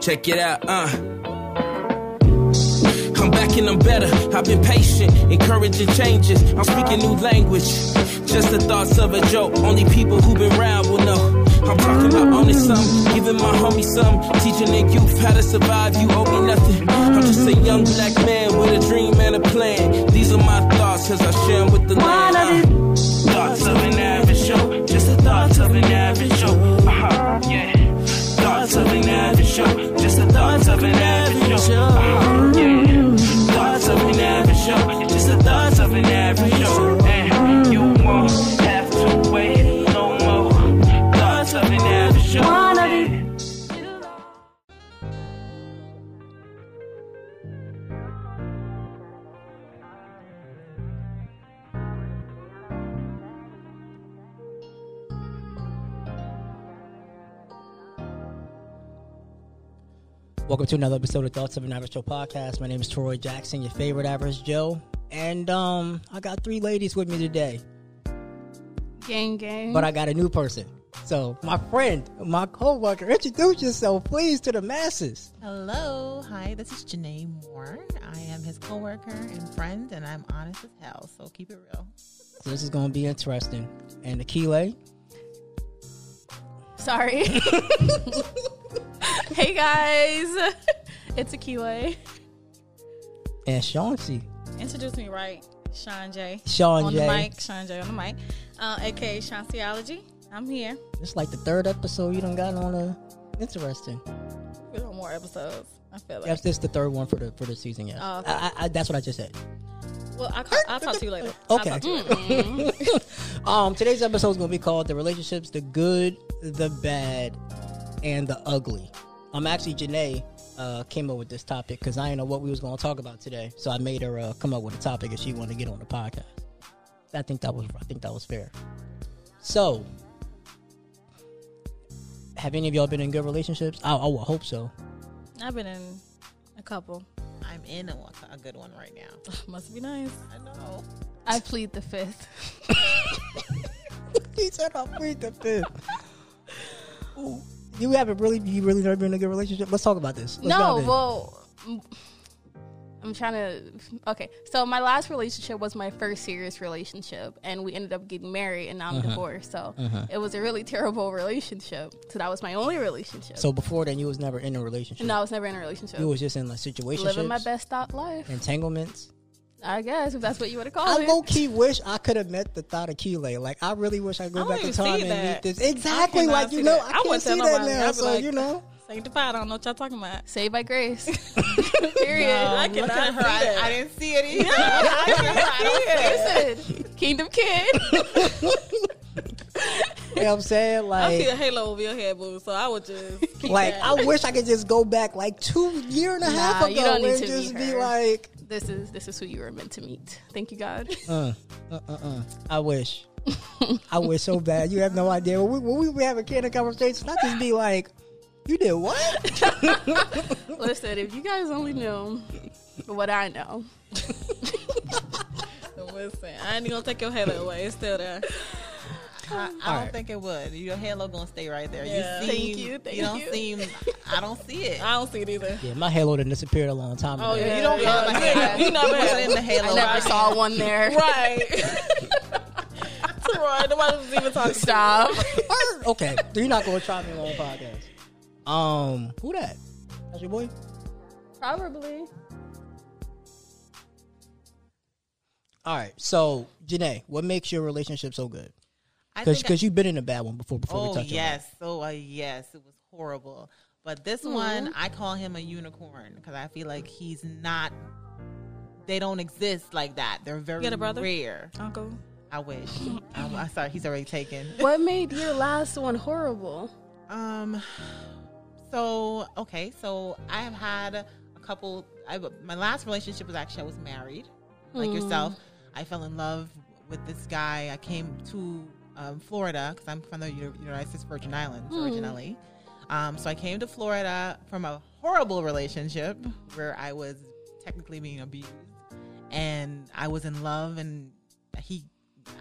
Check it out, uh. I'm back and I'm better. I've been patient, encouraging changes. I'm speaking new language. Just the thoughts of a joke. Only people who've been around will know. I'm talking about owning some, giving my homie some, teaching the youth how to survive. You owe me nothing. I'm just a young black man with a dream and a plan. These are my thoughts, cause I share them with the land. Uh, thoughts of an average show, just the thoughts of an average show. Uh-huh, yeah. Thoughts of an average show, just the thoughts of an average show. Uh-huh, yeah. Thoughts of an average show, just the thoughts of an average show. And you won't have to wait no more. Thoughts of an average show. Welcome to another episode of Thoughts of an Average Joe podcast. My name is Troy Jackson, your favorite average Joe, and um, I got three ladies with me today, Gang, gang. but I got a new person. So, my friend, my coworker, introduce yourself, please, to the masses. Hello, hi, this is Janae Moore. I am his coworker and friend, and I'm honest as hell, so keep it real. So this is going to be interesting. And Akile, Sorry. hey guys, it's Akile. and Chauncey, Introduce me right, Sean J. Sean on J. the mic, Sean J. on the mic, uh, aka Shanceology. I'm here. It's like the third episode you done got on. Uh, interesting. We want more episodes. I feel like. This is the third one for the for the season. Yeah, Oh, okay. I, I, I, that's what I just said. Well, I'll, I'll talk to you later. Okay. to you later. Um, today's episode is going to be called "The Relationships: The Good, the Bad, and the Ugly." I'm um, actually, Janae uh, came up with this topic because I didn't know what we was going to talk about today, so I made her uh, come up with a topic if she wanted to get on the podcast. I think that was I think that was fair. So, have any of y'all been in good relationships? I, I would hope so. I've been in a couple. I'm in a, a good one right now. Must be nice. I know. I plead the fifth. he said I plead the fifth. Ooh, You haven't really, you really never been in a good relationship. Let's talk about this. Let's no, well, mm, I'm trying to. Okay, so my last relationship was my first serious relationship, and we ended up getting married, and now I'm Uh-huh. divorced. So it was a really terrible relationship. So that was my only relationship. So before then, you was never in a relationship. no, I was never in a relationship. You was just in like situationships, Living my best thought life, entanglements. I guess, if that's what you want to call I it. I low key wish I could have met the thought of Keeley. Like I really wish I could go I back in time see and meet this. Exactly, like you know, that. I I can't wouldn't see tell that nobody. now. I'd be So like- you know, Sanctified. I don't know what y'all talking about. Saved by grace. Period. I Look cannot at her. see I. I didn't see it either. I cannot see it. Listen, Kingdom Kid. you know what I'm saying? Like I see a halo over your head, boo. So I would just keep like that. I wish I could just go back like two year and a half ago you don't need and to just meet be like, this is this is who you were meant to meet. Thank you, God. uh, uh, uh, uh. I wish. I wish so bad. You have no idea. When we, when we be having candid conversation, I just be like, "You did what?" Listen, if you guys only knew what I know. Listen, I ain't gonna take your halo away. It's still there. I, I don't right. think it would. Your halo gonna stay right there. Yeah. You Thank seem, you, thank don't you. seem. I don't see it. I don't see it either. yeah, my halo done disappeared a long time ago. Oh yeah, you don't yeah, have a yeah. halo. You know, You in the halo. I never right? saw one there. right. Troy, nobody was even talking. Stop. Okay, so you're not gonna try me on the podcast. Um, who that? That's your boy. Probably. All right. So, Janae, what makes your relationship so good? I Because you've been in a bad one before. Before we Oh touch yes, oh uh, yes, it was horrible. But this one, I call him a unicorn because I feel like he's not. They don't exist like that. They're very got a brother? rare. Uncle. I wish. um, I'm sorry, he's already taken. What made your last one horrible? Um. So okay, so I have had a couple. I my last relationship was actually I was married, like yourself. I fell in love with this guy. I came to um, Florida because I'm from the United States Virgin Islands originally. Um, so I came to Florida from a horrible relationship where I was technically being abused, and I was in love, and he.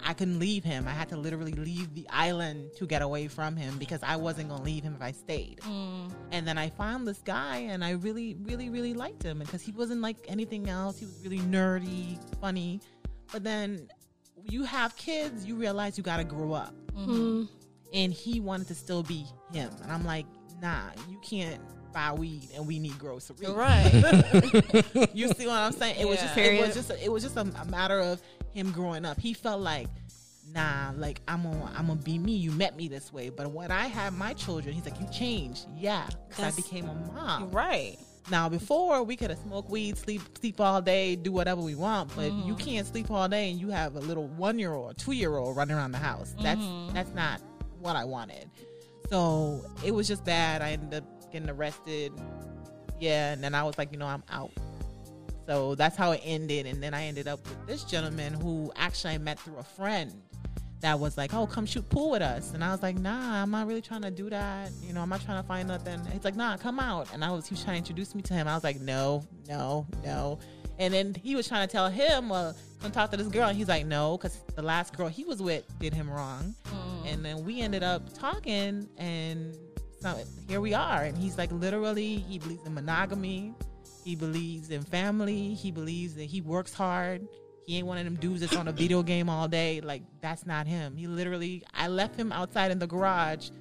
I couldn't leave him. I had to literally leave the island to get away from him because I wasn't gonna leave him if I stayed. And then I found this guy, and I really, really, really liked him because he wasn't like anything else. He was really nerdy, funny. But then you have kids, you realize you gotta grow up. Mm-hmm. And he wanted to still be him, and I'm like, nah, you can't buy weed, and we need groceries. Right. you see what I'm saying? It was Yeah. just it was just a, it was just a, a matter of him growing up. He felt like, nah, like I'm gonna I'm gonna be me. You met me this way, but when I had my children, he's like, you changed, yeah, because I became a mom. right. Now before we could have smoked weed, sleep sleep all day, do whatever we want, but you mm. can't sleep all day and you have a little one year old, two year old running around the house. Mm-hmm. That's that's not what I wanted. So it was just bad. I ended up getting arrested. Yeah, and then I was like, you know, I'm out. So that's how it ended. And then I ended up with this gentleman who actually I met through a friend that was like, oh, come shoot pool with us. And I was like, nah, I'm not really trying to do that. You know, I'm not trying to find nothing. He's like, nah, come out. And I was, he was trying to introduce me to him. I was like, no, no, no. And then he was trying to tell him, well, come talk to this girl. And he's like, no, because the last girl he was with did him wrong. Mm. And then we ended up talking, and so here we are. And he's like, literally, he believes in monogamy. He believes in family. He believes that he works hard. He ain't one of them dudes that's on a video game all day. Like, that's not him. He literally, I left him outside in the garage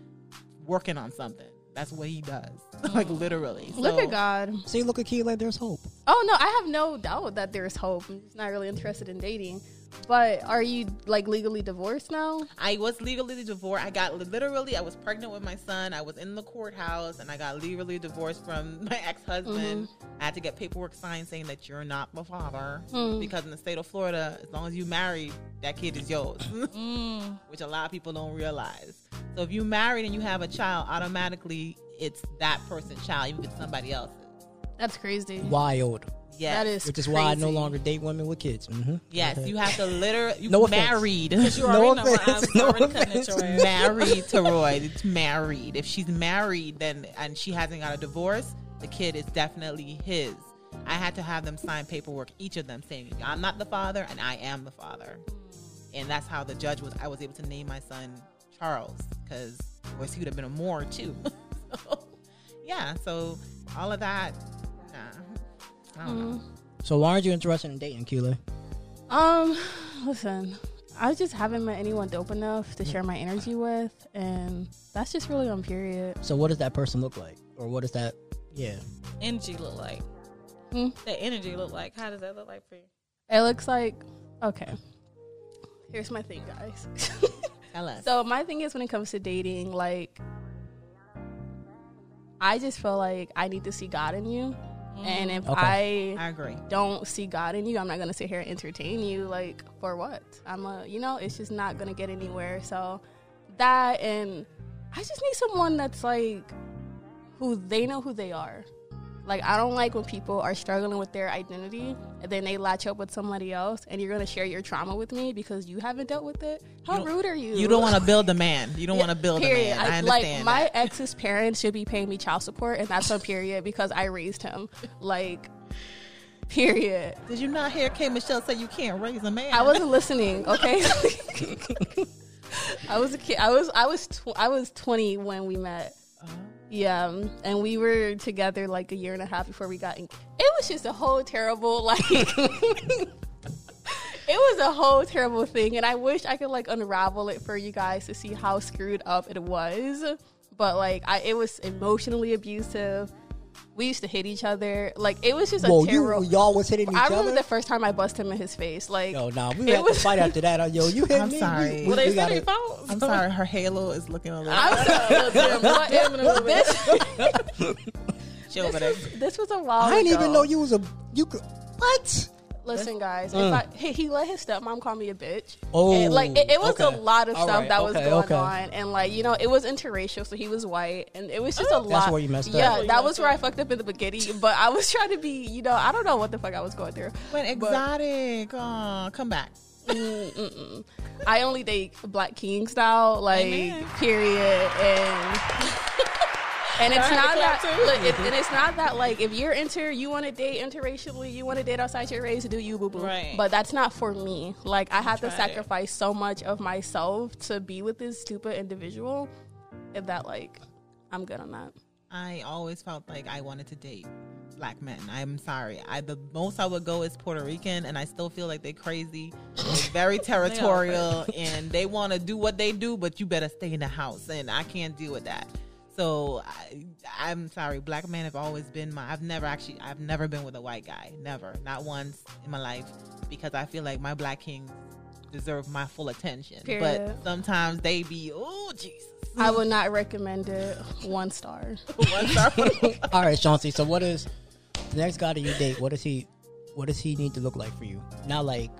working on something. That's what he does. like, literally. Look at God. See, look at Keela. There's hope. Oh no, I have no doubt that there's hope. I'm just not really interested in dating. But are you like legally divorced now? I was legally divorced. I got literally, I was pregnant with my son. I was in the courthouse and I got legally divorced from my ex husband. Mm-hmm. I had to get paperwork signed saying that you're not my father. Mm. Because in the state of Florida, as long as you married, that kid is yours, mm. which a lot of people don't realize. So if you married and you have a child, automatically it's that person's child, even if it's somebody else's. That's crazy. Wild. Yes. That is Which is why I no crazy. longer date women with kids. Mm-hmm. Yes, you have to literally, you No offense. married. You No already know offense, I'm no already cutting at offense. your ass. married to Roy. It's married. If she's married, then and she hasn't got a divorce, the kid is definitely his. I had to have them sign paperwork, each of them saying, "I'm not the father, and I am the father." And that's how the judge was. I was able to name my son Charles because, of course, he would have been a Moore too. so, yeah. So all of that. Nah, I don't know. So why aren't you interested in dating, Keela? Um, listen, I just haven't met anyone dope enough to share my energy with, and that's just really on period. So what does that person look like, or what is that? Yeah. Energy look like. Hmm? That energy look like. How does that look like for you? It looks like okay. Here's my thing, guys. Tell us. so my thing is when it comes to dating, like I just feel like I need to see God in you, and if Okay. I I agree. don't see God in you, I'm not gonna sit here and entertain you. Like for what? I'm a, you know, it's just not gonna get anywhere. So that and I just need someone that's like who they know who they are. Like I don't like when people are struggling with their identity and then they latch up with somebody else and you're gonna share your trauma with me because you haven't dealt with it. How rude are you? You don't want to build a man. You don't want to build period. a man. I, I- understand. like my ex's parents should be paying me child support, and that's on period because I raised him. Like, period. Did you not hear K. Michelle say you can't raise a man? I wasn't listening. Okay. I was a kid. I was I was tw- I was twenty when we met. Uh-huh. Yeah, um, and we were together like a year and a half before we got. En- it was just a whole terrible like. it was a whole terrible thing, and I wish I could like unravel it for you guys to see how screwed up it was. But like, I it was emotionally abusive. We used to hit each other. Like it was just a terrible. you y'all was hitting each other. I remember other. the first time I busted him in his face. Like, Yo, nah, we It had was- to fight after that. Uh, Yo, you hit I'm me. sorry. We, we, Well, they we said gotta- I'm sorry, her halo is looking a little. I'm sorry. this, She over there. this was a while I didn't ago. even know you was a you. Could, what? Listen, guys, Mm. if I, he, he let his stepmom call me a bitch. Oh, And, like it, it was okay. a lot of All stuff right, that was okay, going okay. on, and like you know, it was interracial, so he was white, and it was just a lot. That's where you messed up. Yeah, That's that was messed where I fucked up in the beginning. But I was trying to be, you know, I don't know what the fuck I was going through. But exotic. Aw, come back. I only date black kings now, like Amen. period, and And it's not that, look, it, mm-hmm. and it's not that like if you're inter, you want to date interracially, you want to date outside your race, do you, boo boo? Right. But that's not for me. Like I had to tried it. sacrifice so much of myself to be with this stupid individual, that like I'm good on that. I always felt like I wanted to date black men. I'm sorry. I the most I would go is Puerto Rican, and I still feel like they're crazy. They're very territorial, and they want to do what they do, but you better stay in the house, and I can't deal with that. So I, I'm sorry. Black men have always been my. I've never actually. I've never been with a white guy. Never. Not once in my life, because I feel like my black kings deserve my full attention. Period. But sometimes they be. Oh Jesus. I would not recommend it. One star. One star. All right, Chauncey. So what is the next guy that you date? What does he? What does he need to look like for you? Not like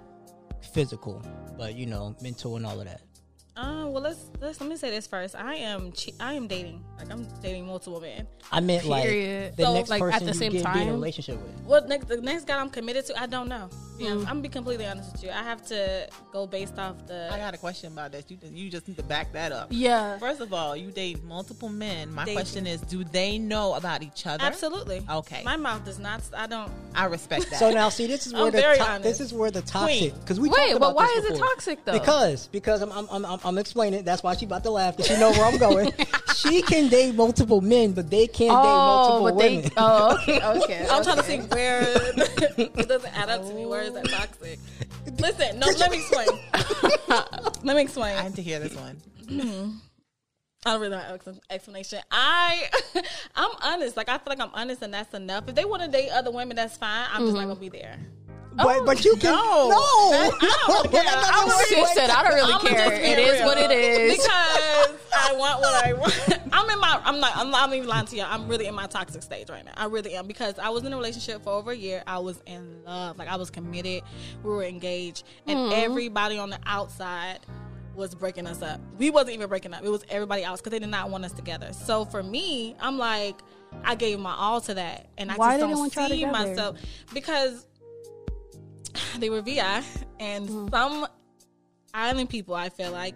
physical, but you know, mental and all of that. Uh, well, let's let's let me say this first. I am che- I am dating. Like I'm dating multiple men. I meant like Period. the So, next like, at the you same get be in a relationship with. What next? The next guy I'm committed to, I don't know. Yeah, Mm. I'm gonna be completely honest with you. I have to go based off the. I got a question about this. You you just need to back that up. Yeah. First of all, you date multiple men. My Dating. question is, do they know about each other? Absolutely. Okay. My mouth does not. I don't. I respect that. So now, see, this is where I'm the to- this is where the toxic because we Wait, talked but why this is it toxic though? Because because I'm I'm, I'm I'm explaining. That's why she about to laugh because she know where I'm going. she can date multiple men, but they can't date oh, multiple but women. they. Oh, okay, okay. I'm trying to okay. see where it doesn't add up to me. Where is that toxic? Listen, no. Let me explain. let me explain. I need to hear this one. I don't really have an explanation. I, I'm honest. Like I feel like I'm honest, and that's enough. If they want to date other women, that's fine. I'm just not mm-hmm. gonna be there. But oh, but you can no. no. I don't care. Not I'm the way Sis said, I don't really I'ma care. It is what it is. because I want what I want. I'm in my. I'm not. I'm not even lying to you. I'm really in my toxic stage right now. I really am because I was in a relationship for over a year. I was in love. Like I was committed. We were engaged, and hmm. everybody on the outside was breaking us up. We wasn't even breaking up. It was everybody else because they did not want us together. So for me, I'm like, I gave my all to that, and I Why just don't didn't want y'all see myself because they were VI, and Mm-hmm. some island people, I feel like,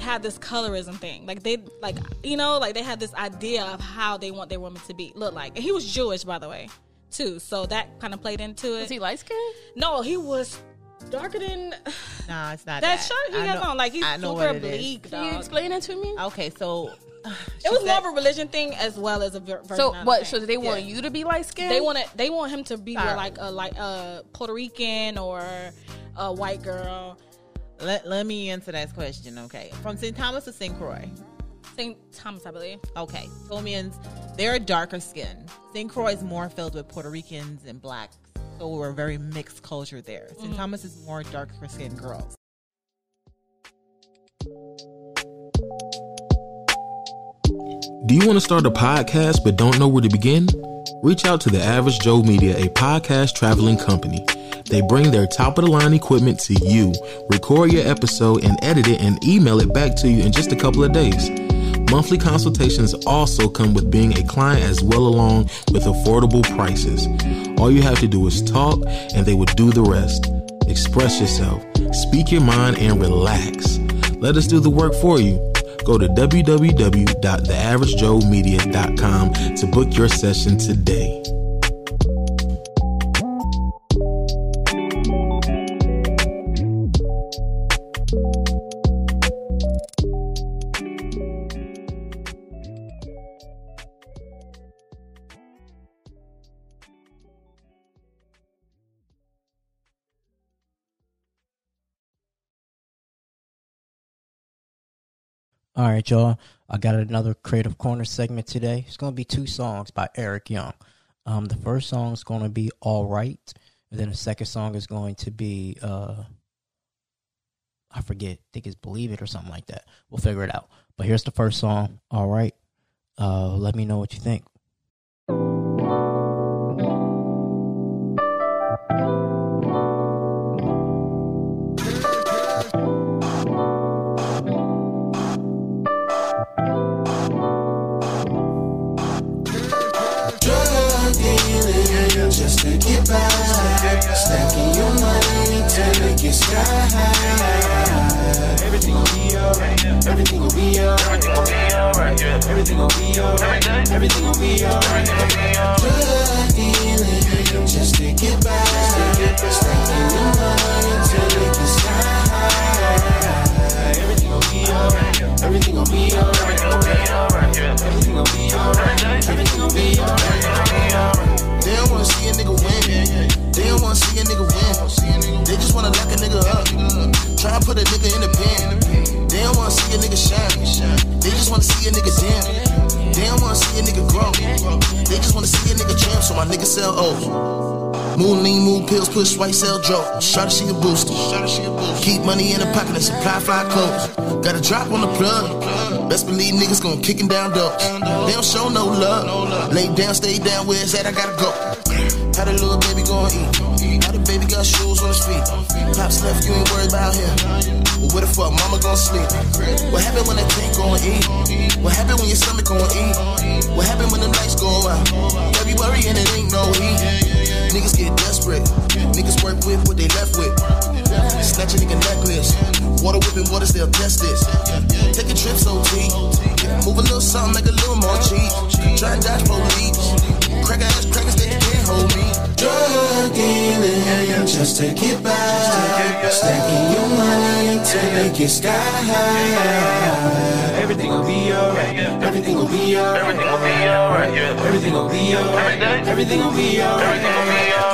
had this colorism thing. Like they, like you know, like they had this idea of how they want their woman to be, look like. And he was Jewish, by the way, too. So that kind of played into it. Is he light skinned? no, he was darker than Nah, it's not that that. shirt he I has know- on. Like he's I know super what it is. bleak. Can you explain it to me? Okay, so It was more of a religion thing as well as a ver- So what? thing. So they want Yeah. you to be light skinned? They want They want him to be with Sorry. like a like a Puerto Rican or a white girl. let, let me answer that question. Okay, from St. Thomas to St. Croix. St. Thomas, I believe. Okay, Tomians, they're darker skin. St. Croix is more filled with Puerto Ricans and blacks, so we're a very mixed culture there. saint Mm-hmm. Thomas is more darker skinned girls. Do you want to start a podcast but don't know where to begin? Reach out to the Average Joe Media, a podcast traveling company. They bring their top of the line equipment to you, record your episode, and edit it and email it back to you in just a couple of days. Monthly consultations also come with being a client as well along with affordable prices. All you have to do is talk and they will do the rest. Express yourself, speak your mind, and relax. Let us do the work for you. Go to www.theaveragejoemedia.com to book your session today. All right, y'all. I got another creative corner segment today. It's gonna be two songs by Eric Young. Um, the first song is gonna be "All Right," and then the second song is going to be uh, I forget. I think it's "Believe It" or something like that. We'll figure it out. But here's the first song. All right. Uh, let me know what you think. Stacking your money till it gets sky high. Everything will be alright. Everything will be alright. Everything will be alright. Everything will be alright. Drug dealing just to get by. Stacking your money until it gets high. My nigga sell O's. Moon lean, moon pills, push white cell drop. Shot she a booster. Keep money in the pocket and supply fly clothes. Got a drop on the plug. Best believe niggas gon' kickin' down doors. They don't show no love. Lay down, stay down, where it's at, I gotta go. How a little baby gon' eat? How the baby got shoes on his feet? Pops left, you ain't worried about him. But where the fuck mama gon' sleep? What happened when the tank gon' eat? What happened when your stomach gon' eat? What happened when the lights go out? February and it ain't no heat. Niggas get desperate. Niggas work with what they left with. Snatch a nigga necklace. Water whipping waters, they'll test this. Take a trip, so T. Move a little something, make a little more cheap. Try and dodge police. Crack ass crackers, Drug dealing just to get by. Stacking your money until it gets sky high. Everything gon' be alright. Everything gon' be alright. Everything gon' be alright. Everything gon' be alright. Everything gon' be alright.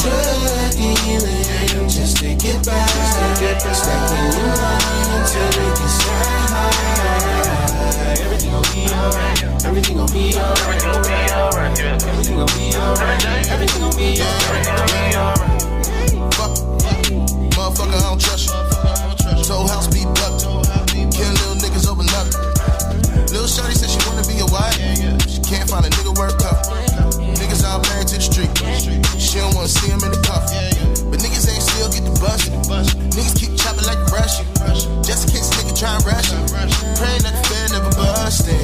Drug dealing just to get by. Stacking your money until it gets sky high. Everything gon' be alright. Everything gon' be alright. Everything gon' be alright. Everything gon' be alright. Motherfucker, I don't trust you. Told house be little niggas over nothing. Shorty said she wanna be a wife. She can't find a nigga worth. Niggas all to the street. She don't wanna in the. But niggas ain't still. Niggas keep like. Just nigga that the never.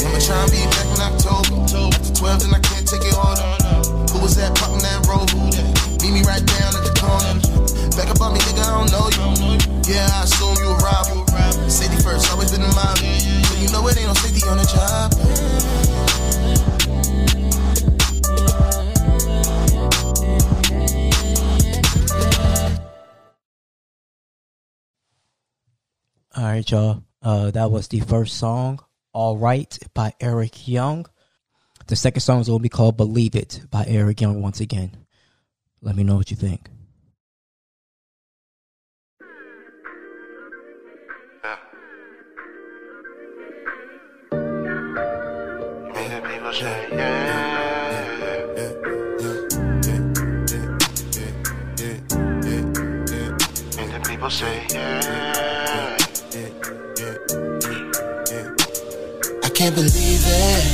I'ma try and be back in October. After 12, then I can't take it harder. Who was that poppin' that rover? Right down at the corner. Back up on me, nigga, I don't know you. Yeah, I assume you a. Safety first, always been. But you know it ain't no safety on the job. All right, y'all. Uh, that was the first song, All Right, by Eric Young. The second song is going to be called Believe It by Eric Young once again. Let me know what you think. People say, yeah. Many people say, yeah. I can't believe it.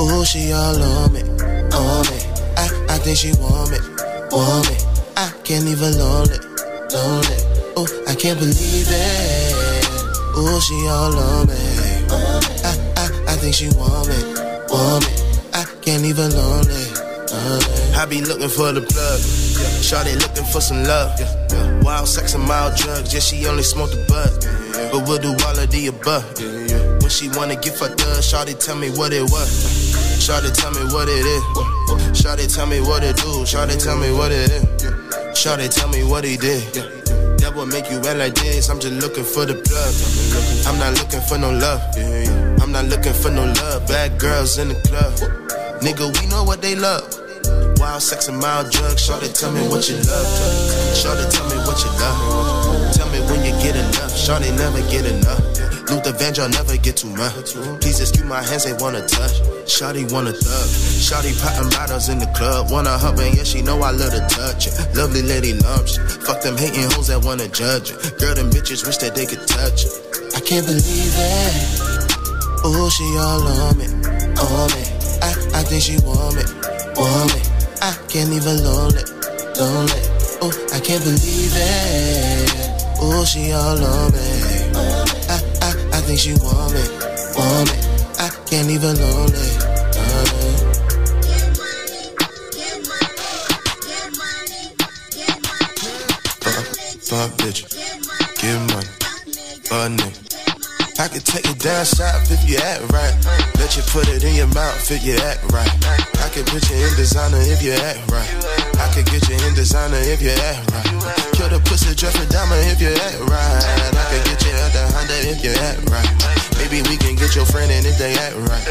Oh, she all on me, on me. I, I think she want me, me. I can't even lonely, lonely. Oh, I can't believe it. Oh, she all on me. I, I, I think she want me, want me. I can't even lonely. I be looking for the plug. Shawty looking for some love. Wild sex and mild drugs. Yeah, she only smoke the bud. But we'll do all of the above. When she wanna get fucked up, Shawty tell me what it was. Shawty tell me what it is. Shawty tell me what it do. Shawty tell me what it is. Shawty tell me what he did. That would make you act like this. I'm just looking for the plug. I'm not looking for no love. I'm not looking for no love. Bad girls in the club. Nigga, we know what they love. Wild sex and mild drugs. Shawty tell me what you love. Shawty tell me what you love. Tell me when you get enough. Shawty never get enough. Luther Vandross never get too much. Please excuse my hands, they wanna touch. Shawty wanna thug. Shawty poppin' bottles in the club. Wanna hug and yeah, she know I love to touch it. Lovely lady lumps. Fuck them hating hoes that wanna judge it. Girl, them bitches wish that they could touch it. I can't believe it. Oh, she all on me, on me. I, I think she want me, want me. I can't even lonely, lonely. Oh, I can't believe it. Oh, she all on me. I, I, I think she want me, want me. Can't her lonely. Fuck, bitch, get money, fuck nigga. I can take it down south if you act right. Let you put it in your mouth if you act right. I can put you in designer if you act right. I can get you in designer if you act right. Kill the pussy Jeffrey Dahmer if you act right. I can get you out the Honda if you act right. Maybe we can get your friend and if they act right.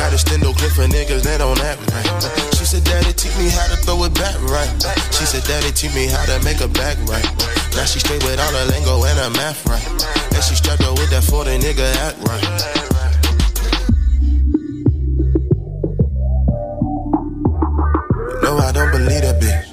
Got a stendo clip for niggas that don't act right. She said, Daddy, teach me how to throw it back right. She said, Daddy, teach me how to make a back right. Now she straight with all her lingo and her math right. And she strapped up with that 40 nigga act right. No, I don't believe that bitch.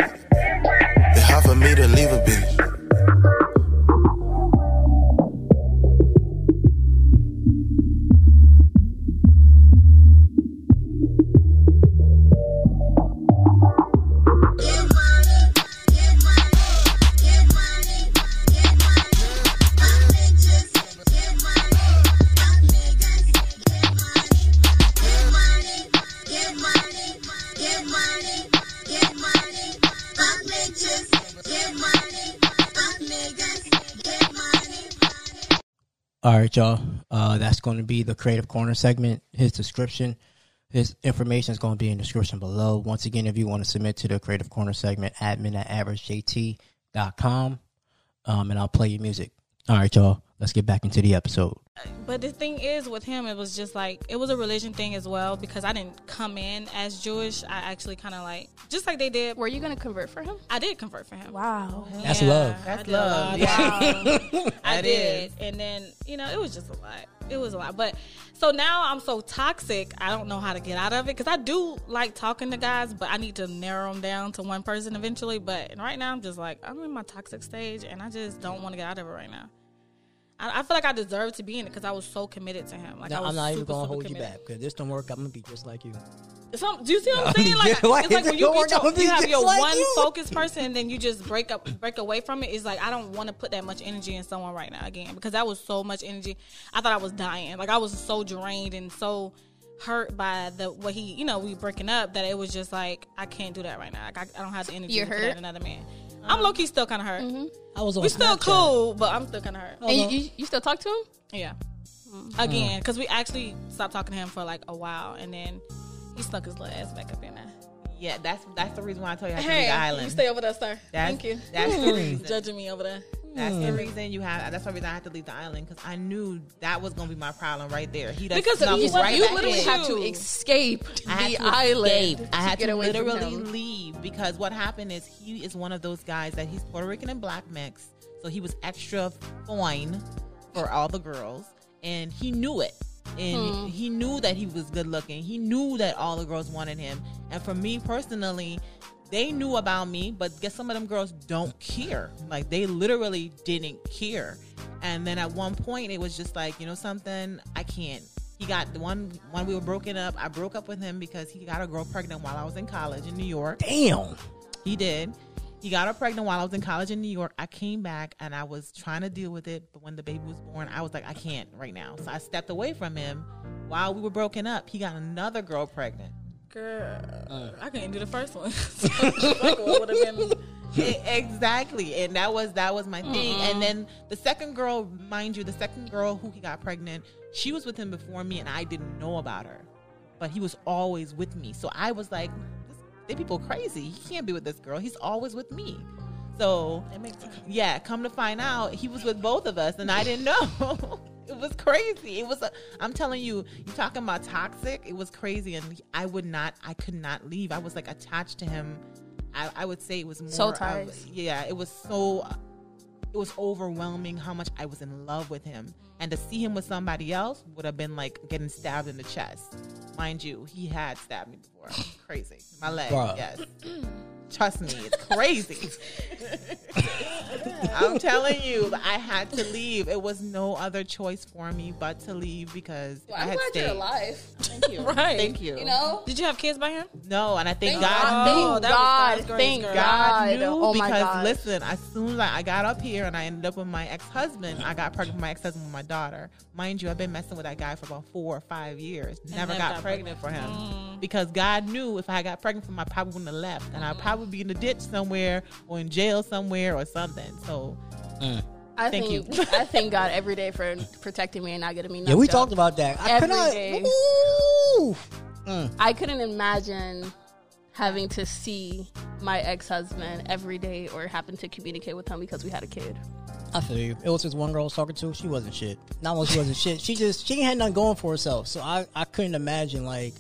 Y'all. Uh, that's going to be the Creative Corner segment. His description, his information is going to be in the description below. Once again, if you want to submit to the Creative Corner segment, admin at averagejt.com, um, and I'll play your music. All right, y'all. Let's get back into the episode. But the thing is, with him, it was just like it was a religion thing as well because I didn't come in as Jewish. I actually kind of like just like they did. Were you gonna convert for him? I did convert for him. Wow. That's Yeah, love. I That's did a love. lot. Yeah. I did, is. and then you know it was just a lot. It was a lot, but so now I'm so toxic. I don't know how to get out of it because I do like talking to guys, but I need to narrow them down to one person eventually. But right now I'm just like I'm in my toxic stage, and I just don't want to get out of it right now. I, I feel like I deserve to be in it because I was so committed to him. Like I was I'm not even super, going to super hold you back because this don't work. I'm going to be just like you. Some, do you see what I'm saying? Like, Yeah, like, it's like when you, get your, with me you have your like one you. focused person and then you just break up, break away from it. It's like I don't want to put that much energy in someone right now again because that was so much energy. I thought I was dying. Like I was so drained and so hurt by the what he, you know, we breaking up that it was just like I can't do that right now. Like I, I don't have the energy You're to put hurt? that in another man. I'm low key still kind of hurt. Mm-hmm. I was on We still Snapchat. cool, but I'm still kind of hurt. And you, you, you still talk to him? Yeah. Mm-hmm. Again, because we actually stopped talking to him for like a while, and then he snuck his little ass back up in there. Yeah, that's that's the reason why I told you I have to Hey, leave the island. you stay over there, sir. that's, Thank you. That's the mm. reason. Judging me over there. That's the hmm. reason you have. That's the reason I had to leave the island because I knew that was gonna be my problem right there. He does Because snuck you- right you literally in. had to escape I had the to island. escape. I had get to, away literally leave because what happened is he is one of those guys that he's Puerto Rican and black mix, so he was extra fine for all the girls, and he knew it. And hmm. he knew that he was good looking. He knew that all the girls wanted him. And for me personally, they knew about me, but guess some of them girls don't care. Like they literally didn't care. And then at one point, it was just like, you know, something I can't. He got the one when we were broken up. I broke up with him because he got a girl pregnant while I was in college in New York. Damn. He did. He got her pregnant while I was in college in New York. I came back and I was trying to deal with it, but when the baby was born, I was like, I can't right now. So I stepped away from him. While we were broken up, he got another girl pregnant. Girl, uh. I couldn't do the first one. So the second one would have been. Exactly and that was that was my thing. And mm-hmm. then the second girl mind you the second girl who he got pregnant she was with him before me and i didn't know about her. But he was always with me. So i was like this, they people crazy. He can't be with this girl. He's always with me. So It makes sense. yeah come to find out he was with both of us and i didn't know it was crazy. It was a, i'm telling you you talking about toxic it was crazy. And i would not i could not leave. I was like attached to him. I, I would say it was more Soul of- yeah it was so it was overwhelming how much i was in love with him. And to see him with somebody else would have been like getting stabbed in the chest. Mind you he had stabbed me before. Crazy. My leg Bruh. yes trust me it's crazy I'm telling you, I had to leave. It was no other choice for me but to leave because if I I'm had glad stayed. you're alive. Thank you. Right. Thank you. You know? Did you have kids by him? No, and I thank, Thank God. God. Oh, Thank that God. God's Thank girl. God. God knew Oh because God. listen, as soon as I, I got up here and I ended up with my ex husband, I got pregnant with my ex husband with my daughter. Mind you, I've been messing with that guy for about four or five years. Never never got, got pregnant, for him Mm. because God knew if I got pregnant for him, I probably wouldn't have left, and I'd probably be in the ditch somewhere or in jail somewhere or something. So I I Thank think you. I thank God every day for protecting me and not getting me. Yeah, we knocked out. talked about that. I Every could not. day. Ooh. Mm. I couldn't imagine having to see my ex husband every day or happen to communicate with him because we had a kid. I feel you. It was just one girl I was talking to. She wasn't shit. Not only she wasn't shit. She just she had nothing going for herself. So I I couldn't imagine like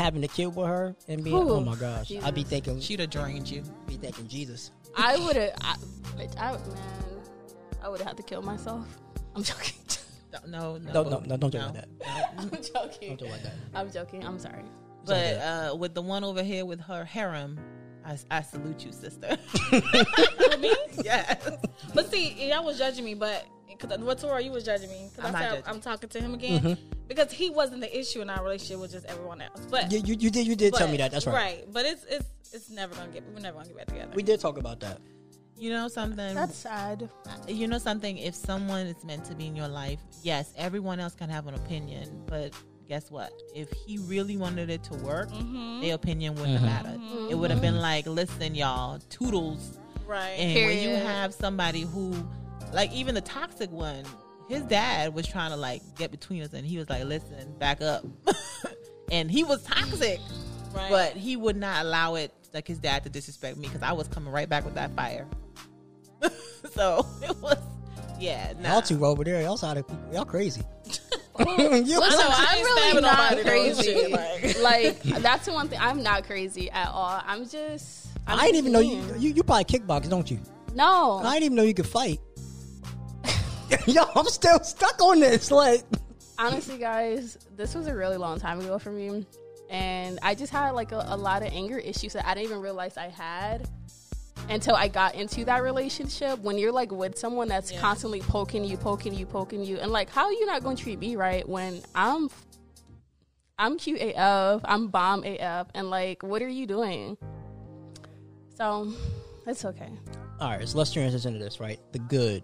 having a kid with her and being Ooh, oh my gosh. I'd be thinking She'd have drained you. be thinking Jesus. I would have, I, bitch, I, man, I would have had to kill myself. I'm joking. No, no, No, no, no, don't do it no. like that. I'm joking. Don't do it like that. I'm joking. I'm sorry. But uh, with the one over here with her harem, I, I salute you, sister. me? yes. But see, y'all was judging me, but because what Tora, you was judging me because I'm said I'm talking to him again mm-hmm. because he wasn't the issue in our relationship with just everyone else. But You, you, you did you did tell me that. That's right. Right, but it's it's it's never gonna get. We're never gonna get back together. We did talk about that. You know something? That's sad. you know something? If someone is meant to be in your life, yes, everyone else can have an opinion, but guess what? If he really wanted it to work, Mm-hmm. their opinion wouldn't mm-hmm. have mattered. It would have been mm-hmm. like, listen, y'all, toodles. right. And when you have somebody who, like, even the toxic one, his dad was trying to like get between us, and he was like, "Listen, back up," and he was toxic, right. but he would not allow it, like his dad, to disrespect me because I was coming right back with that fire. so it was, yeah, nah. Y'all two over there, y'all side y'all crazy. you Listen, know, I I'm really not crazy. shit, like that's the one thing. I'm not crazy at all. I'm just. I'm I didn't just even know you, you you probably kickbox, don't you? No, I didn't even know you could fight. Yo, I'm still stuck on this. Like, honestly, guys, this was a really long time ago for me, and I just had like a, a lot of anger issues that I didn't even realize I had until I got into that relationship. When you're like with someone that's constantly poking you, poking you, poking you, and like, how are you not going to treat me right when I'm I'm cute AF, I'm bomb AF, and like, what are you doing? So, it's okay. all right, so let's transition into this. Right, the good.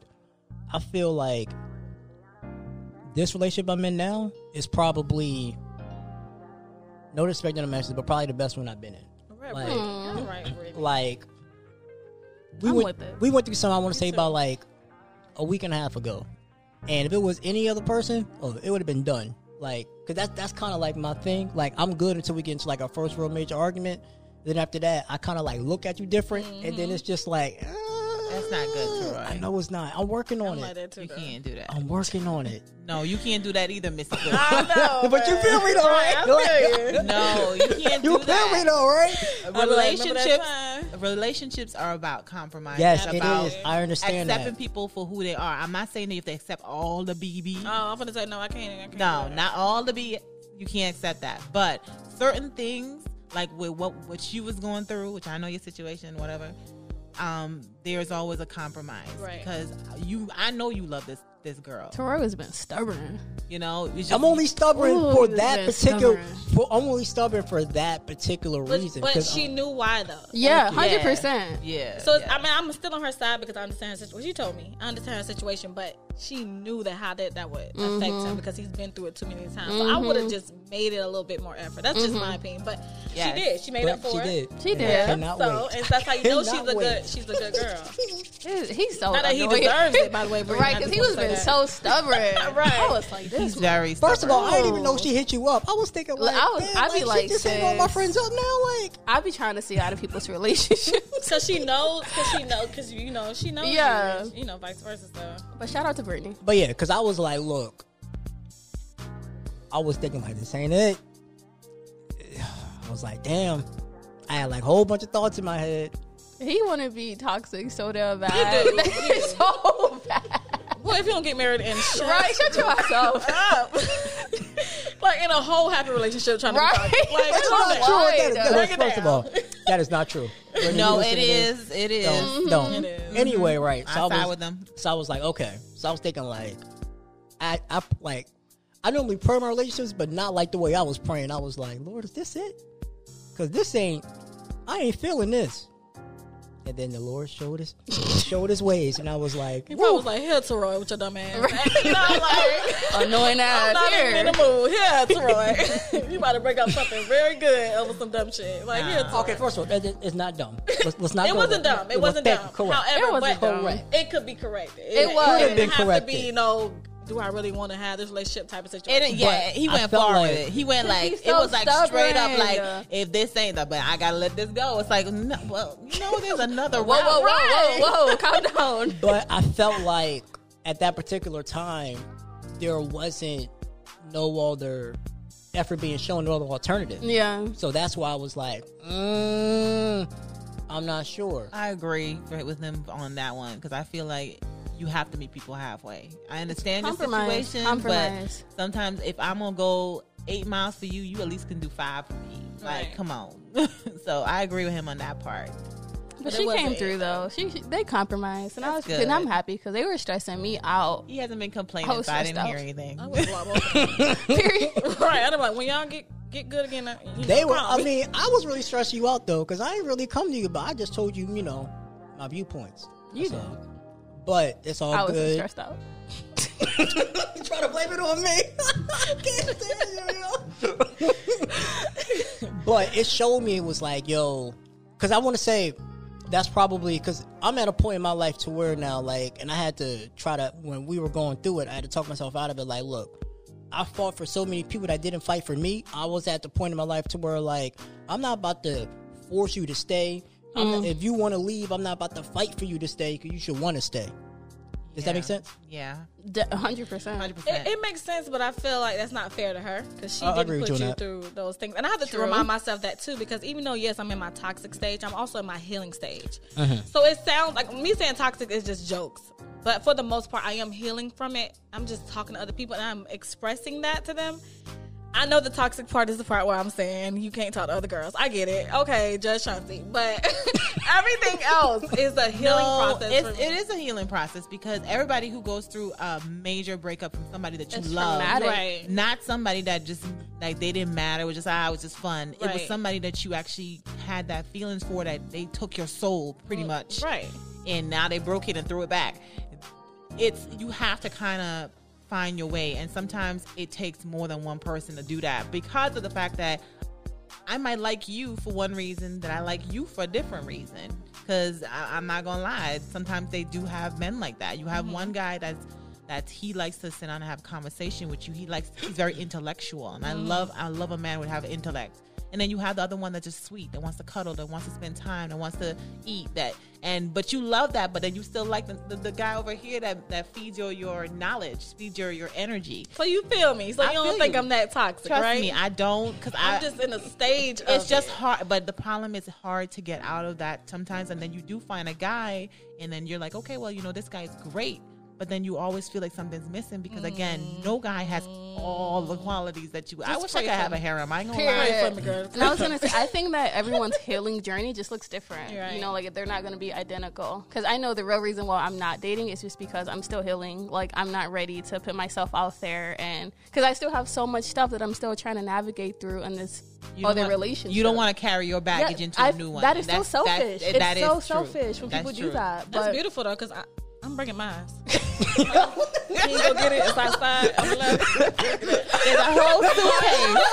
I feel like this relationship I'm in now is probably no disrespect to the message, but probably the best one I've been in. right, like- right. Like, we I'm went we went through something I want to say too. about like a week and a half ago, and if it was any other person, oh, it would have been done. Like, cause that's that's kind of like my thing. Like, I'm good until we get into like our first real major argument. Then after that, I kind of like look at you different, and Mm-hmm. then it's just like, That's not good, ah. Troy. I know it's not. I'm working on I'm it. like that too. You can't do that. I'm working on it. No, you can't do that either, Missy. Boo. I know, but you feel me though, right? I feel you. no, you can't You do feel me though, right? I be like, remember that Relationships, relationships are about compromise. Yes, It's it about is. I understand accepting that. people for who they are. I'm not saying that you have to accept all the BB. Oh, I'm gonna say no. I can't. I can't no, not all the B. You can't accept that. But certain things, like with what what you was going through, which I know your situation, whatever. Um, there's always a compromise Right. because you. I know you love this this girl. Toro has been stubborn. You know, just, I'm only stubborn Ooh, for that particular. For, I'm only stubborn for that particular But, reason. but 'cause she I'm- knew why though. Yeah, Yeah. hundred percent. yeah. So it's, yeah. I mean, I'm still on her side because I understand her situation. She told me I understand her situation, but she knew that how that that would affect Mm-hmm. him because he's been through it too many times. So I would have just made it a little bit more effort. That's just my opinion. But Yes. she did. She made but up for she it. did. She And I did. cannot So wait. and that's how you know she's Cannot a wait. good she's a good girl. He's so Not that he deserves it, by the way, right? Because he was been that. so stubborn. Right. I was like, this. He's very. First of all, I didn't even know she hit you up. I was thinking, like, I was- damn, I'd be like, like, she just hitting all my friends up now. Like, I'd be trying to see out of people's relationships. Cause she knows, cause she knows, cause you know she knows. Yeah. you, you know, vice versa. So but shout out to Brittany. but yeah, because I was like, look, I was thinking like, this ain't it. I was like, damn. I had like a whole bunch of thoughts in my head. He want to be toxic so damn bad. so bad. Well, if you don't get married and shut Right? Shut your ass up. up, like in a whole happy relationship, trying to be toxic. like That's not true. Right. That is- that is- Break it first of all, that is not true. When No, you it listen to this, is. It is. Don't, don't. It is. Anyway, right. So I I, was, with them. So I was like, okay. So I was thinking like, I, I like, I normally pray my relationships, but not like the way I was praying. I was like, Lord, is this it? Because this ain't, I ain't feeling this. And then the Lord showed us showed his ways, and I was like, He probably was like, "Here, Teroy, with your dumb ass." Right. you know, like Annoying I'm ass. not Here. even in the mood. Here, Teroy, you about to break up something very good over some dumb shit. Like here, Teroy. Okay, first of all, that is- it's not dumb. Let's, let's not. It go wasn't dumb. It wasn't dumb. Correct. However, It wasn't but dumb. Correct. it could be corrected. It was. It Could have been didn't have to corrected. be, you know, do I really want to have this relationship type of situation? It, yeah, he went felt far like- with it. He went like He's it was like straight up stubborn. like if this ain't the but I gotta let this go. It's like no, well, you know, there's another Whoa, route. whoa, whoa, whoa, whoa! Calm down. But I felt like at that particular time, there wasn't no other effort being shown, no other alternative. Yeah. So that's why I was like, mm, I'm not sure. I agree with him on that one because I feel like you have to meet people halfway. I understand your situation, Compromise. but sometimes if I'm gonna go eight miles for you, you at least can do five for me. Like, Right. come on. so I agree with him on that part. But it she wasn't came it, through though. She, she- they compromised, and I was That's and I'm happy because they were stressing me out. He hasn't been complaining, I was so I didn't hear anything. I was Period. right. I'm like, when y'all get get good again, They were. call I mean, I was really stressing you out though, because I didn't really come to you, but I just told you, you know, my viewpoints. You That's did. But it's all I was good. stressed out. you try to blame it on me. Can't stand you, yo. but it showed me it was like, yo, because I want to say that's probably because I'm at a point in my life to where now, like, and I had to try to when we were going through it, I had to talk myself out of it. Like, look, I fought for so many people that didn't fight for me. I was at the point in my life to where like I'm not about to force you to stay. I'm not- if you want to leave, I'm not about to fight for you to stay because you should want to stay. Does that make sense? Yeah, hundred percent. hundred It, percent. it makes sense, but I feel like that's not fair to her because she I- I didn't put you you through those things. And I have to True. remind myself that too because even though yes, I'm in my toxic stage, I'm also in my healing stage. Mm-hmm. So it sounds like me saying toxic is just jokes, but for the most part, I am healing from it. I'm just talking to other people and I'm expressing that to them. I know the toxic part is the part where I'm saying you can't talk to other girls. I get it. Okay, Judge Chauncey. But everything else is a healing process. it's, for me. it is a healing process because everybody who goes through a major breakup from somebody that you It's love. Right. not somebody that just like they didn't matter. It was just ah, it was just fun. It was somebody that you actually had that feelings for that they took your soul pretty much, Right. and now they broke it and threw it back. It's you have to kind of find your way, and sometimes it takes more than one person to do that because of the fact that I might like you for one reason, that I like you for a different reason. Because I'm not gonna lie, sometimes they do have men like that. You have Mm-hmm. one guy that's that he likes to sit down and have conversation with you. He likes he's very intellectual, and I Mm-hmm. love I love a man would have intellect. And then you have the other one that's just sweet, that wants to cuddle, that wants to spend time, that wants to eat. That and but you love that, but then you still like the, the, the guy over here that that feeds your your knowledge, feeds your your energy. So you feel me? So I you don't think you. I'm that toxic, Trust right? me, I don't because I'm just in a stage. it's just it. hard but the problem is hard to get out of that sometimes and then you do find a guy and then you're like okay well you know this guy's great but then you always feel like something's missing because again mm. no guy has all the qualities that you i wish i could for have a harem i ain't gonna lie Pray for me, girl. I was gonna say, I think that everyone's healing journey just looks different. You're right. You know, like they're not gonna be identical. Because I know the real reason why I'm not dating is just because I'm still healing. Like I'm not ready to put myself out there, and because I still have so much stuff that I'm still trying to navigate through in this You don't other want- relationship. you don't want to carry your baggage Yeah, into a I- new one That is And so selfish. that's- it's that so is true. selfish when That's people true. do that. That's beautiful though, because I'm bringing mine. you can go get it. It's outside. I'm love there's a whole suitcase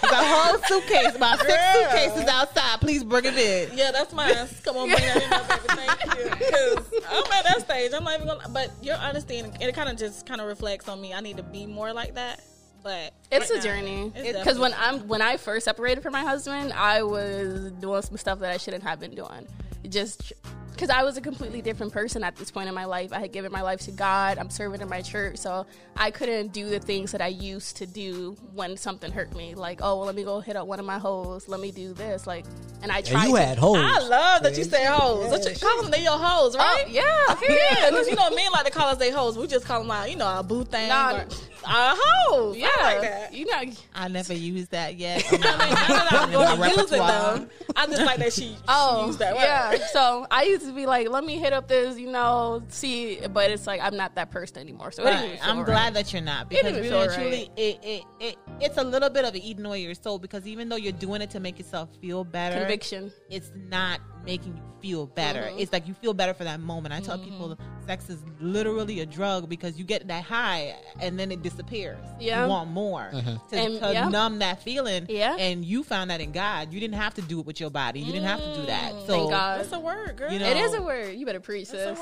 there's a whole suitcase about six suitcases outside please bring it in Yeah, that's mine. Come on, bring that in, there, baby. Thank you. Because I'm at that stage. I'm not even gonna. But your honesty and it kind of just kind of reflects on me. I need to be more like that. But it's right a now, journey. Because when I'm when I first separated from my husband, I was doing some stuff that I shouldn't have been doing. Just because I was a completely different person at this point in my life. I had given my life to God. I'm serving in my church, so I couldn't do the things that I used to do when something hurt me. Like, oh, well, let me go hit up one of my hoes. Let me do this. Like, and I tried. And you to- had hoes. I love that you say hoes. Yeah, What you, call them they your hoes, oh, right? Oh, yeah, Yeah, period. because you know men like to call us they hoes. We just call them like you know, our boo thing. Nah. or our hoes. yeah, I like that. you know. i never used that yet I mean, now that I'm In my going to use it repertoire. though, I just like that she, she Oh, used that word. yeah. So I used to be like, let me hit up this, you know, see, but it's like I'm not that person anymore. So Right. I'm right. glad that you're not because really feel truly, right. it, it, it, it's a little bit of eating away your soul because even though you're doing it to make yourself feel better, conviction. it's not making you feel better. Mm-hmm. It's like you feel better for that moment. I tell mm-hmm. people sex is literally a drug because you get that high and then it disappears. Yeah. You want more uh-huh. to, And- to yeah. numb that feeling. Yeah. And you found that in God. You didn't have to do it with your body. You didn't have to do that. Mm, so Thank God. That's a word, girl. You know, It is a word. You better preach That's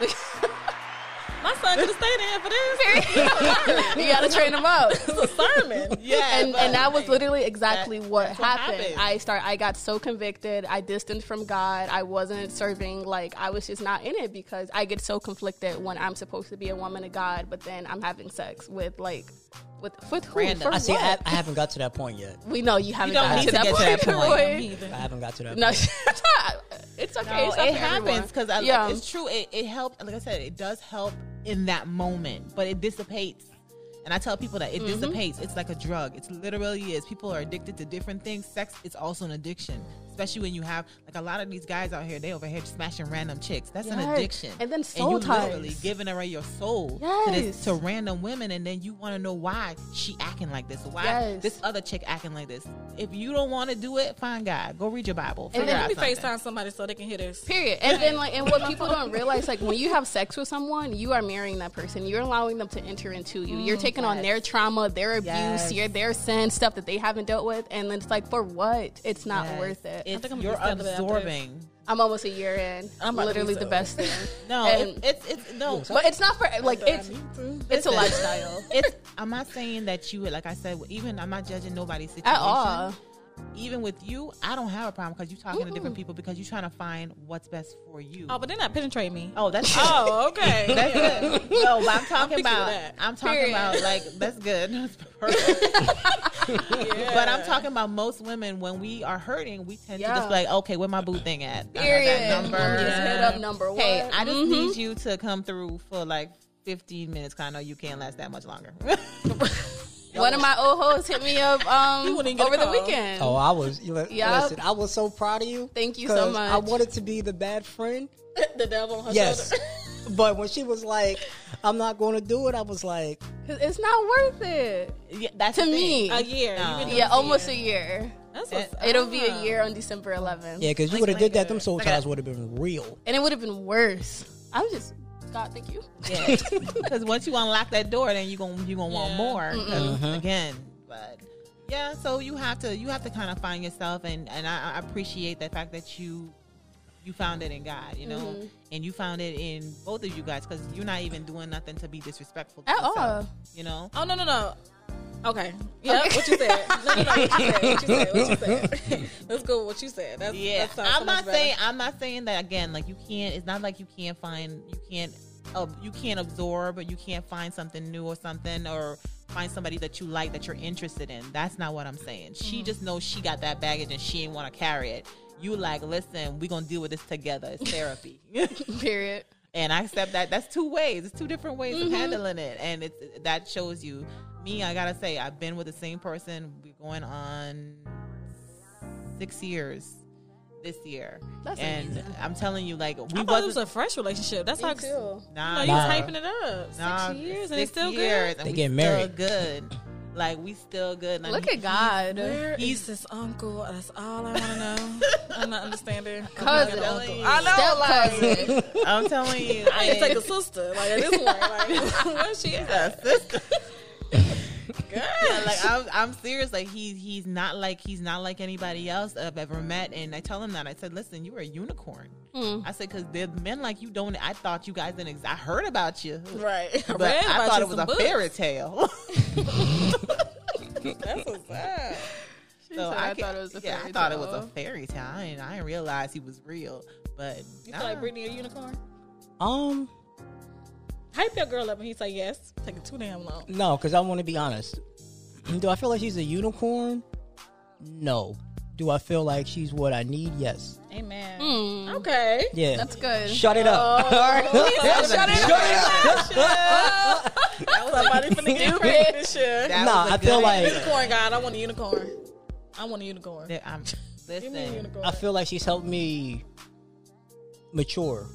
this. My son could have stayed in for this. you gotta train them up. It's a sermon. Yeah, and and that was literally exactly That- what, that's what happened. happened. I start I got so convicted. I distanced from God. I wasn't serving like I was just not in it because I get so conflicted when I'm supposed to be a woman of God, but then I'm having sex with like with with who? Random. I see. I, what? I haven't got to that point yet. we know you haven't don't gotten need to, to that get to point, that point. Roy. I haven't got to that. No, point. it's okay. No, it's not it happens because yeah, it's true. It, it helped. Like I said, it does help in that moment, but it dissipates. And I tell people that it Mm-hmm. dissipates. It's like a drug. It's literally is. People are addicted to different things. Sex is also an addiction, especially when you have like a lot of these guys out here. They over here smashing random chicks. That's an addiction. And then and soul you ties. literally giving away your soul to, this, to random women, and then you want to know why she acting like this, why Yes. this other chick acting like this. If you don't want to do it, find God. Go read your Bible. And then out Let me something. FaceTime somebody so they can hear this. Period. And then like and what people don't realize, like when you have sex with someone, you are marrying that person. You're allowing them to enter into you. You're mm, taking on their trauma, their abuse, Yes. your their sin, stuff that they haven't dealt with, and then it's like for what? It's not Yes. worth it. It's, think I'm you're gonna be celibate after this. absorbing. I'm almost a year in. I'm about to be literally the best thing. No, And- it's, it's it's no. but it's not for like it's Me it's a lifestyle. It's. I'm not saying that you. Like I said, even I'm not judging nobody's situation. At all. Even with you, I don't have a problem because you're talking to different people because you're trying to find what's best for you. Oh, but they're not penetrating me. Oh, that's good. Oh, okay. That's good. No, but I'm talking fixing about. that. I'm talking Period. about like that's good. That's perfect. But I'm talking about most women when we are hurting, we tend to just be like, okay, where my boo thing at? I that Period. number. Just hit up number one. Hey, I just Mhm. need you to come through for like 15 minutes. Cause I know you can't last that much longer. One of my old hoes hit me up um wouldn't get over the weekend. Oh, I was. You know, Yup. Listen, I was so proud of you. Thank you so much. I wanted to be the bad friend. the devil on her Yes, shoulder. but when she was like, "I'm not going to do it," I was like, 'Cause it's not worth it. yeah, that's To me. A year. No. You've been doing Yeah, this almost year. a year. That's It, it'll be a year on December 11th. "Yeah, because you Like would have did that. Them soul ties would have been real." And it would have been worse. I was just, God, thank you. Yeah, because once you unlock that door, then you gonna you gonna want Yeah. more 'cause again. But yeah, so you have to you have to kind of find yourself, and and I, I appreciate the fact that you you found it in God, you know, Mm-hmm. and you found it in both of you guys because you're not even doing nothing to be disrespectful to At yourself, all. you know. Oh no no no. Okay. Yeah. What you said? No no no. What you said? What you said? What you said? Let's go. with What you said? That's, Yeah, that I'm much not better. saying I'm not saying that again. Like you can't. It's not like you can't find. You can't. Uh, you can't absorb, or you can't find something new or something, or find somebody that you like that you're interested in. That's not what I'm saying. Mm-hmm. She just knows she got that baggage and she ain't want to carry it. You like, listen, we're gonna deal with this together. It's therapy. Period. and I accept that. That's two ways. It's two different ways Mm-hmm. of handling it, and it's that shows you. Me, I gotta say, I've been with the same person. We're going on six years this year, That's and amazing. I'm telling you, like we I thought it was a fresh relationship. That's how. Me You too. Nah, you Nah. was hyping it up. Six nah, years and it's still years, good. They we getting still married. good. Like we still good. Like, Look he- at God. Where He's- is this uncle? That's all I want to know. I'm not understanding. Cousin. I'm not uncle. I know. Step Like, cousin. I'm telling you, I need to take a sister. Like at this point, like where's she at? Yeah, like I'm, I'm serious. Like he's he's not like he's not like anybody else I've ever met. And I tell him that I said, listen, you are a unicorn. Hmm. I said because the men like you don't. I thought you guys didn't. Ex- I heard about you, Right. But read I thought it was a books. fairy tale. That's so sad. so I, "I thought it was a yeah, fairy I thought it was a tale." fairy tale. I didn't, I didn't realize he was real. But You nah. feel like Brittany a unicorn? Um, Hype your girl up and he say yes. Taking too damn long. no, because I want to be honest. Do I feel like she's a unicorn? No. Do I feel like she's what I need? Yes. Amen. Hmm. Okay. Yeah. That's good. Shut it up. All right. Shut it up. Somebody finna get pregnant this year. That Nah, was a I feel like- Unicorn God. I want a unicorn. I want a unicorn. That I'm, Give me a listen, unicorn. I feel like she's helped me mature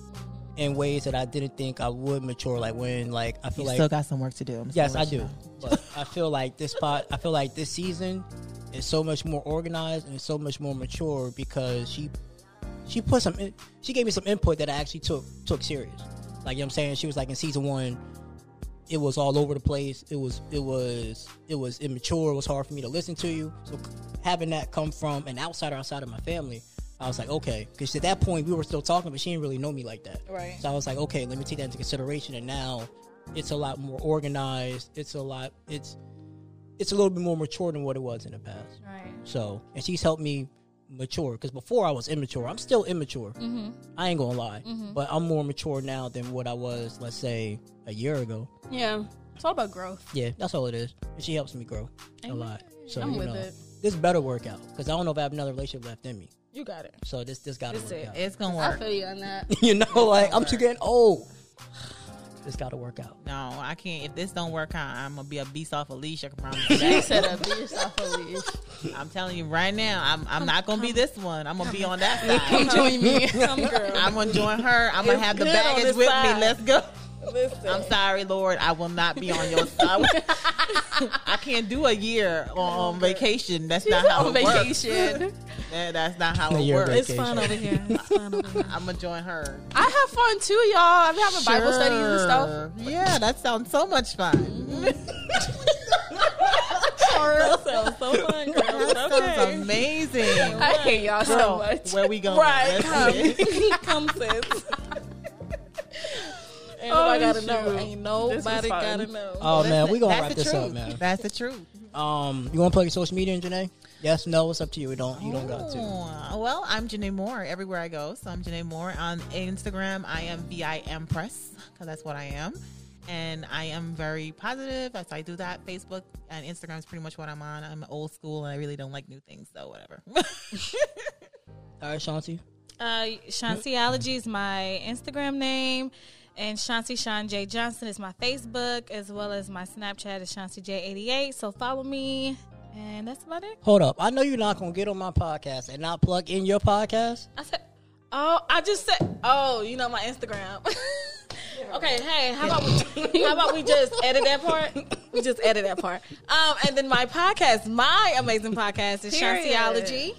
in ways that I didn't think I would mature. Like when, like I feel like you like still got some work to do. I'm yes, I do. know. But I feel like this spot. I feel like this season is so much more organized and so much more mature because she she put some in, she gave me some input that I actually took took serious. Like you know what I'm saying, she was like in season one, it was all over the place. It was it was it was immature. It was hard for me to listen to you. So having that come from an outsider outside of my family, I was like, okay, because at that point we were still talking, but she didn't really know me like that. Right. So I was like, okay, let me take that into consideration. And now it's a lot more organized. It's a lot. It's it's a little bit more mature than what it was in the past. Right. So, and she's helped me mature because before I was immature. I'm still immature. Mm-hmm. I ain't gonna lie, but I'm more mature now than what I was, let's say, a year ago. Yeah, it's all about growth. Yeah, that's all it is. And she helps me grow a lot. So I'm you with know, it. this better work out because I don't know if I have another relationship left in me. You got it. So this this gotta This work it. out. It's gonna work. I work. feel you on that. you know, like I'm too getting old. This gotta work out. No, I can't. If this don't work out, I'm gonna be a beast off a leash. I can promise you You that. said a be yourself a leash. I'm telling you right now, I'm I'm not gonna be this one. I'm gonna be on that Come side. join me. Come, girl. I'm gonna join her. I'm gonna It's have the good on baggage this with side. me. Let's go. Listen. I'm sorry, Lord. I will not be on your side. I can't do a year on vacation. That's not how on it works. vacation. That's not how it year works. it's fun over here. It's fun over here. I'm gonna join her. I have fun too, y'all. I'm having Bible studies and stuff. Yeah, that sounds so much fun. That sounds so fun, girl. That Okay. sounds amazing. I hate y'all so much. Where we going? Right, come, come, sis. Ain't Oh, nobody gotta know. Ain't nobody gotta know. Oh man, we gonna wrap this truth. up, man. That's the truth. Um, you want to plug your social media, in Janae? Yes, no, it's up to you. We don't, you don't got to. Oh, Well, I'm Janae Moore everywhere I go. So I'm Janae Moore on Instagram. I am VI Empress because that's what I am. And I am very positive as I do that. Facebook and Instagram is pretty much what I'm on. I'm old school and I really don't like new things. So whatever. All right, Shanti. Uh, Shantiology is my Instagram name, and Shanti Sean J Johnson is my Facebook, as well as my Snapchat is Shanti J88. So follow me, and that's about it. Hold up. I know you're not gonna get on my podcast and not plug in your podcast. I said, oh, I just said, oh, you know my Instagram. okay, hey, how about we, how about we just edit that part? We just edit that part. Um, and then my podcast, my amazing podcast is Period. Shantiology.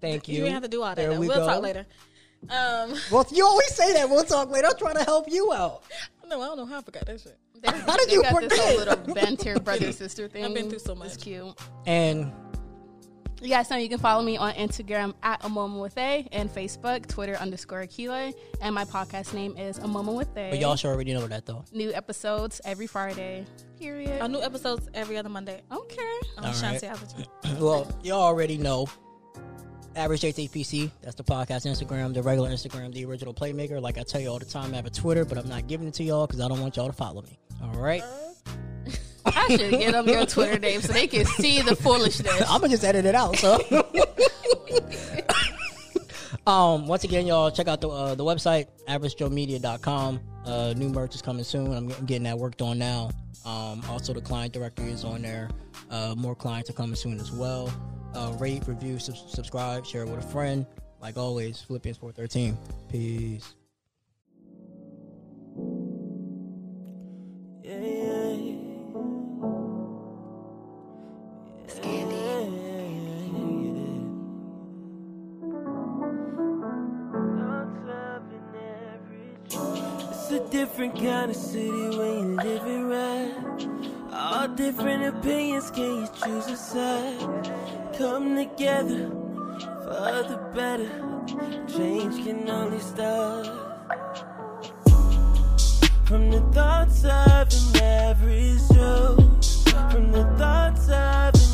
Thank You you. didn't have to do all that. There Though. we We'll go. talk later. Um, Well, you always say that. We'll talk later. I'm trying to help you out. no, I don't know how I forgot that shit. How did They you got this forget? whole little banter brother sister thing. I've been through so much. It's much. cute. And You guys know you can follow me on Instagram at a moment with a and Facebook, Twitter underscore Akila, and my podcast name is a moment with a. but y'all should already know that though. New episodes every Friday. Period. Our new episodes every other Monday Okay. on All right. Shantiology. well, y'all already know. Average JTPC, that's the podcast Instagram, the regular Instagram, the original playmaker. Like I tell you all the time, I have a Twitter, but I'm not giving it to y'all because I don't want y'all to follow me. All right, I should get them your Twitter name so they can see the foolishness. I'm gonna just edit it out. So, um, once again, y'all check out the uh, the website averagejoemedia.com. Uh, new merch is coming soon. I'm, I'm getting that worked on now. Um, also the client directory is on there. Uh, more clients are coming soon as well. Uh, rate, review, sub- subscribe, share it with a friend. Like always, Philippians 413. Peace. It's a different kind of city when you live it right. All different opinions, can you choose a side? Come together for the better. Change can only start from the thoughts of an average Joe. From the thoughts of